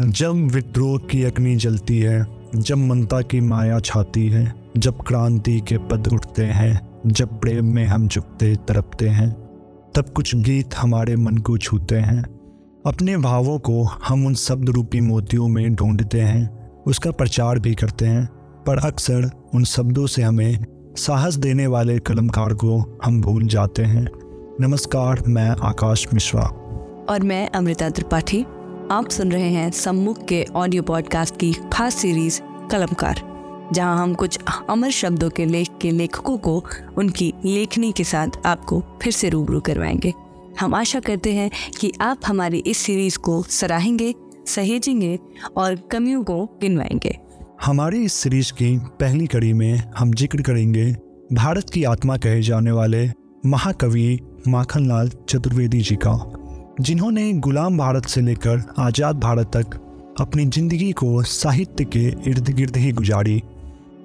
जब विद्रोह की अग्नि जलती है, जब ममता की माया छाती है, जब क्रांति के पद उठते हैं, जब प्रेम में हम झुकते तरपते हैं, तब कुछ गीत हमारे मन को छूते हैं। अपने भावों को हम उन शब्द रूपी मोतियों में ढूंढते हैं, उसका प्रचार भी करते हैं, पर अक्सर उन शब्दों से हमें साहस देने वाले कलमकार को हम भूल जाते हैं। नमस्कार, मैं आकाश मिश्रा। और मैं अमृता त्रिपाठी। आप सुन रहे हैं सम्मुख के ऑडियो पॉडकास्ट की खास सीरीज़ कलमकार, जहाँ हम कुछ अमर शब्दों के लेख के लेखकों को उनकी लेखनी के साथ आपको फिर से रूबरू करवाएँगे। हम आशा करते हैं कि आप हमारी इस सीरीज़ को सराहेंगे, सहेजेंगे और कमियों को गिनवाएँगे। हमारी इस सीरीज़ की पहली कड़ी में हम ज़िक्र करेंगे भारत की आत्मा कहे जाने वाले महाकवि माखनलाल चतुर्वेदी जी का। जिन्होंने गुलाम भारत से लेकर आज़ाद भारत तक अपनी ज़िंदगी को साहित्य के इर्द गिर्द ही गुजारी।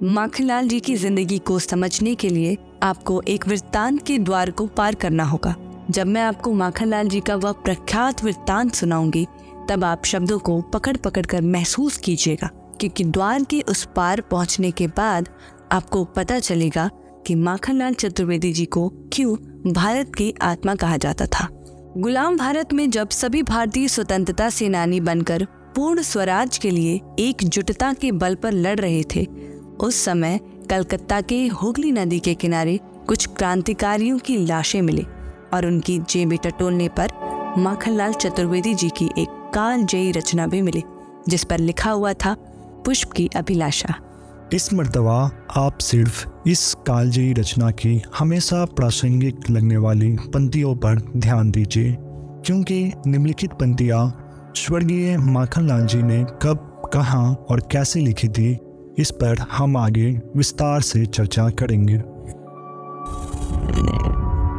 माखनलाल जी की ज़िंदगी को समझने के लिए आपको एक वृत्तांत के द्वार को पार करना होगा। जब मैं आपको माखनलाल जी का वह प्रख्यात वृत्तांत सुनाऊँगी, तब आप शब्दों को पकड़ पकड़ कर महसूस कीजिएगा, क्योंकि द्वार के उस पार पहुँचने के बाद आपको पता चलेगा कि माखनलाल चतुर्वेदी जी को क्यों भारत की आत्मा कहा जाता था। गुलाम भारत में जब सभी भारतीय स्वतंत्रता सेनानी बनकर पूर्ण स्वराज के लिए एकजुटता के बल पर लड़ रहे थे, उस समय कलकत्ता के हुगली नदी के किनारे कुछ क्रांतिकारियों की लाशें मिली और उनकी जेबें टटोलने पर माखनलाल चतुर्वेदी जी की एक काल जयी रचना भी मिली, जिस पर लिखा हुआ था, पुष्प की अभिलाषा। इस मरतबा आप सिर्फ़ इस कालजयी रचना की हमेशा प्रासंगिक लगने वाली पंक्तियों पर ध्यान दीजिए, क्योंकि निम्नलिखित पंक्तियाँ स्वर्गीय माखनलाल जी ने कब, कहाँ और कैसे लिखी थी, इस पर हम आगे विस्तार से चर्चा करेंगे।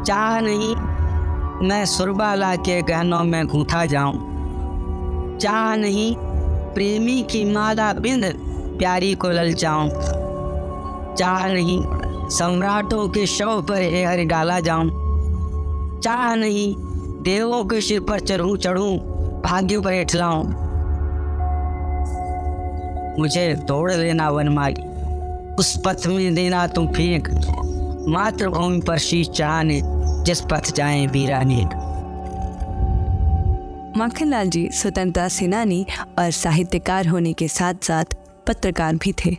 चाह नहीं, मैं सुरबाला के गहनों में घूठा जाऊँ। चाह नहीं, प्रेमी की माला बिंद प्यारी को ललचाऊं चाह नहीं, सम्राटों के शव पर हेहर डाला जाऊँ। चाह नहीं, देवों के सिर पर चढ़ूं चढ़ूं, भाग्यों पर हेठलाऊं मुझे तोड़ लेना वनमाली, उस पथ में देना तुम फेंक। मातृभूमि पर शीश चढ़ाने, जिस पथ जाए वीरानी माखनलाल जी, स्वतंत्रता सेनानी और साहित्यकार होने के साथ साथ पत्रकार भी थे,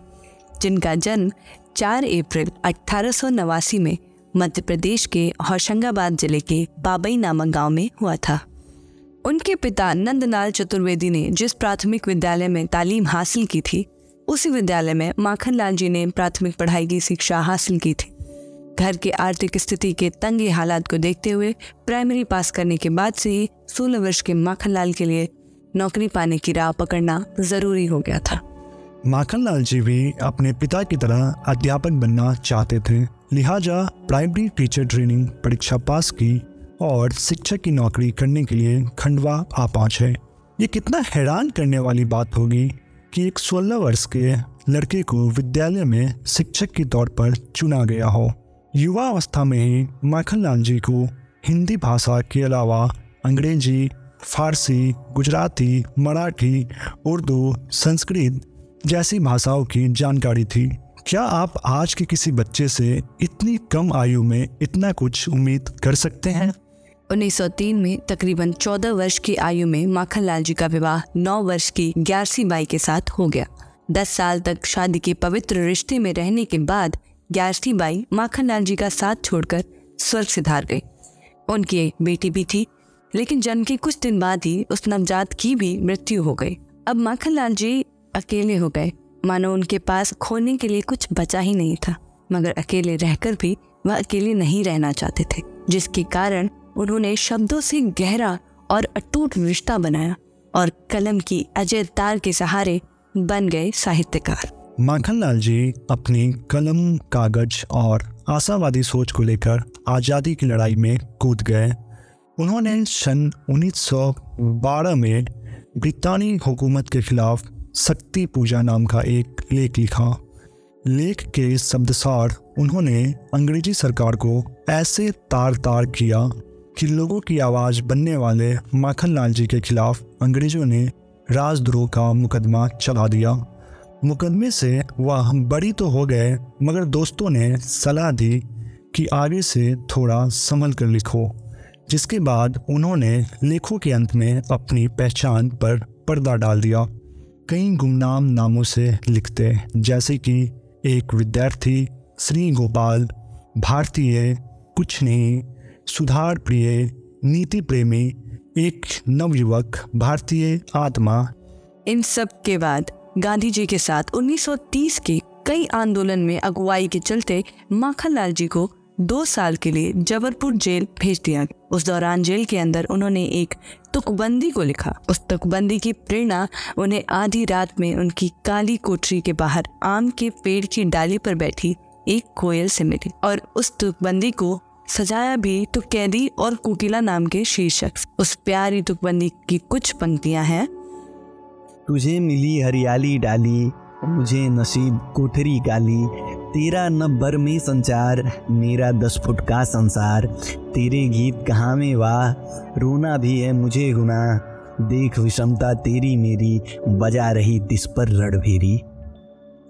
जिनका जन्म 4 अप्रैल अठारह सौ नवासी में मध्य प्रदेश के होशंगाबाद ज़िले के बाबई नामक गाँव में हुआ था। उनके पिता नंदलाल चतुर्वेदी ने जिस प्राथमिक विद्यालय में तालीम हासिल की थी, उसी विद्यालय में माखनलाल जी ने प्राथमिक पढ़ाई की शिक्षा हासिल की थी। घर के आर्थिक स्थिति के तंगे हालात को देखते हुए प्राइमरी पास करने के बाद से ही सोलह वर्ष के माखनलाल के लिए नौकरी पाने की राह पकड़ना ज़रूरी हो गया था। माखनलाल जी भी अपने पिता की तरह अध्यापक बनना चाहते थे। लिहाजा प्राइमरी टीचर ट्रेनिंग परीक्षा पास की और शिक्षक की नौकरी करने के लिए खंडवा आ पहुँचे। ये कितना हैरान करने वाली बात होगी कि एक 16 वर्ष के लड़के को विद्यालय में शिक्षक के तौर पर चुना गया हो। युवा अवस्था में ही माखनलाल जी को हिंदी भाषा के अलावा अंग्रेज़ी, फारसी, गुजराती, मराठी, उर्दू, संस्कृत जैसी भाषाओं की जानकारी थी, क्या आप आज के किसी बच्चे से इतनी कम आयु में इतना कुछ उम्मीद कर सकते हैं? 1903 में तकरीबन 14 वर्ष की आयु में माखनलाल जी का विवाह 9 वर्ष की ग्यारसी बाई के साथ हो गया। 10 साल तक शादी के पवित्र रिश्ते में रहने के बाद ग्यारसी बाई माखनलाल जी का साथ छोड़कर स्वर्ग से धार गई उनकी एक बेटी भी थी, लेकिन जन्म के कुछ दिन बाद ही उस नवजात की भी मृत्यु हो गई। अब माखनलाल जी अकेले हो गए। मानो उनके पास खोने के लिए कुछ बचा ही नहीं था। मगर अकेले रहकर भी वह अकेले नहीं रहना चाहते थे, जिसके कारण उन्होंने शब्दों से गहरा और अटूट रिश्ता बनाया और कलम की अजय तार के सहारे बन गए साहित्यकार। माखनलाल जी, अपनी कलम, कागज़ और आशावादी सोच को लेकर आज़ादी की लड़ाई में कूद गए। उन्होंने सन 1912 में ब्रितानी हुकूमत के खिलाफ शक्ति पूजा नाम का एक लेख लिखा। लेख के शब्दसार उन्होंने अंग्रेज़ी सरकार को ऐसे तार तार किया कि लोगों की आवाज़ बनने वाले माखन लाल जी के खिलाफ अंग्रेज़ों ने राजद्रोह का मुकदमा चला दिया। मुकदमे से वह बड़ी तो हो गए, मगर दोस्तों ने सलाह दी कि आगे से थोड़ा संभल कर लिखो, जिसके बाद उन्होंने लेखों के अंत में अपनी पहचान पर पर्दा डाल दिया। कई गुमनाम नामों से लिखते जैसे कि एक विद्यार्थी, श्री गोपाल, भारतीय, कुछ नहीं, सुधार प्रिय, नीति प्रेमी, एक नवयुवक, भारतीय आत्मा। इन सब के बाद गांधी जी के साथ 1930 के कई आंदोलन में अगुवाई के चलते माखनलाल जी को दो साल के लिए जबलपुर जेल भेज दिया। उस दौरान जेल के अंदर उन्होंने एक तुकबंदी को लिखा। उस तुकबंदी की प्रेरणा उन्हें आधी रात में उनकी काली कोठरी के बाहर आम के पेड़ की डाली पर बैठी एक कोयल से मिली और उस तुकबंदी को सजाया भी तो कैदी और कोकिला नाम के शीर्षक। उस प्यारी तुकबंदी की कुछ पंक्तियाँ हैं। तुझे मिली हरियाली डाली, मुझे नसीब कोठरी काली तेरा न बर में संचार, मेरा दस फुट का संसार। तेरे गीत कहाँ में वाह? रोना भी है मुझे गुना देख विषमता तेरी मेरी, बजा रही तिस पर रणभेरी।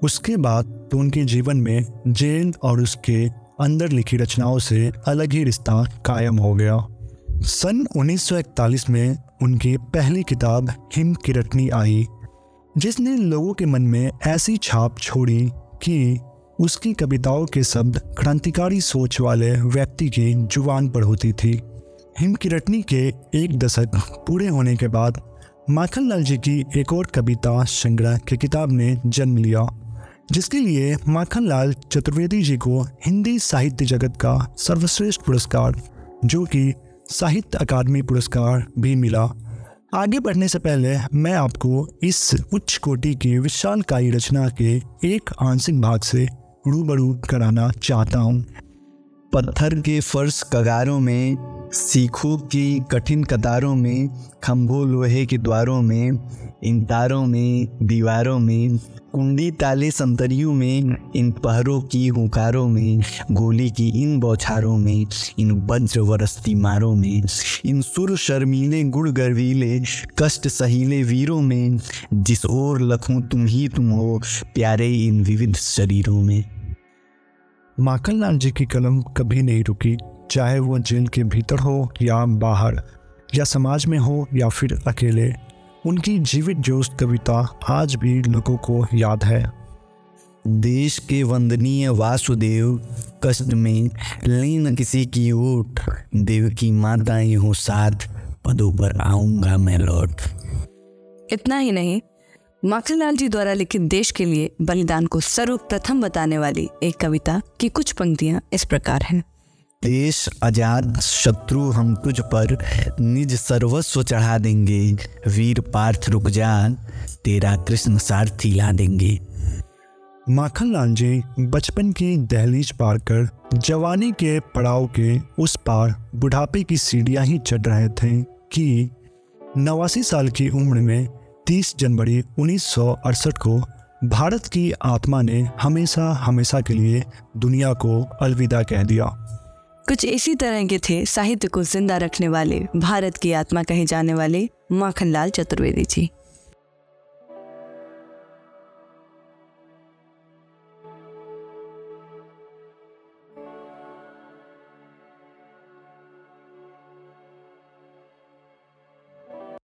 उसके बाद तो उनके जीवन में जेल और उसके अंदर लिखी रचनाओं से अलग ही रिश्ता कायम हो गया। सन 1941 में उनकी पहली किताब हिम किरटनी आई, जिसने लोगों के मन में ऐसी छाप छोड़ी कि उसकी कविताओं के शब्द क्रांतिकारी सोच वाले व्यक्ति की ज़ुबान पर होती थी। हिम किरटनी के एक दशक पूरे होने के बाद माखन लाल जी की एक और कविता संग्रह की किताब ने जन्म लिया, जिसके लिए माखन लाल चतुर्वेदी जी को हिंदी साहित्य जगत का सर्वश्रेष्ठ पुरस्कार, जो कि साहित्य अकादमी पुरस्कार भी मिला। आगे बढ़ने से पहले मैं आपको इस उच्च कोटि की विशालकायी रचना के एक आंशिक भाग से रूबरू कराना चाहता हूँ। पत्थर के फर्श कगारों में सीखों की कठिन कतारों में खम्भों लोहे के द्वारों में, इन तारों में, दीवारों में, कुंडी ताले संतरियों में, इन पहरों की हुकारों में, गोली की इन बौछारों में, इन वज्र वरस्ती मारों में, इन सुर शर्मीले गुड़ गर्वीले, कष्ट सहीले वीरों में, जिस ओर लखूं तुम ही तुम हो, प्यारे इन विविध शरीरों में। माखनलाल जी की कलम कभी नहीं रुकी। चाहे वो जेल के भीतर हो या बाहर, या समाज में हो या फिर अकेले, उनकी जीवित जोश कविता आज भी लोगों को याद है। देश के वंदनीय वासुदेव कष्ट में लेन किसी की ओट देव की माताएँ हो साथ, पदों पर आऊँगा मैं लौट। इतना ही नहीं, माखनलाल जी द्वारा लिखित देश के लिए बलिदान को सर्वप्रथम बताने वाली एक कविता की कुछ पंक्तियाँ इस प्रकार हैं। देश आज़ाद शत्रु हम तुझ पर निज सर्वस्व चढ़ा देंगे। वीर पार्थ रुक जा, तेरा कृष्ण सारथी ला देंगे। माखनलाल जी बचपन की दहलीज पार कर जवानी के पड़ाव के उस पार बुढ़ापे की सीढ़ियाँ ही चढ़ रहे थे कि नवासी साल की उम्र में 30 जनवरी उन्नीस सौ अड़सठ को भारत की आत्मा ने हमेशा हमेशा के लिए दुनिया को अलविदा कह दिया। कुछ इसी तरह के थे साहित्य को ज़िंदा रखने वाले, भारत की आत्मा कहे जाने वाले माखनलाल चतुर्वेदी जी।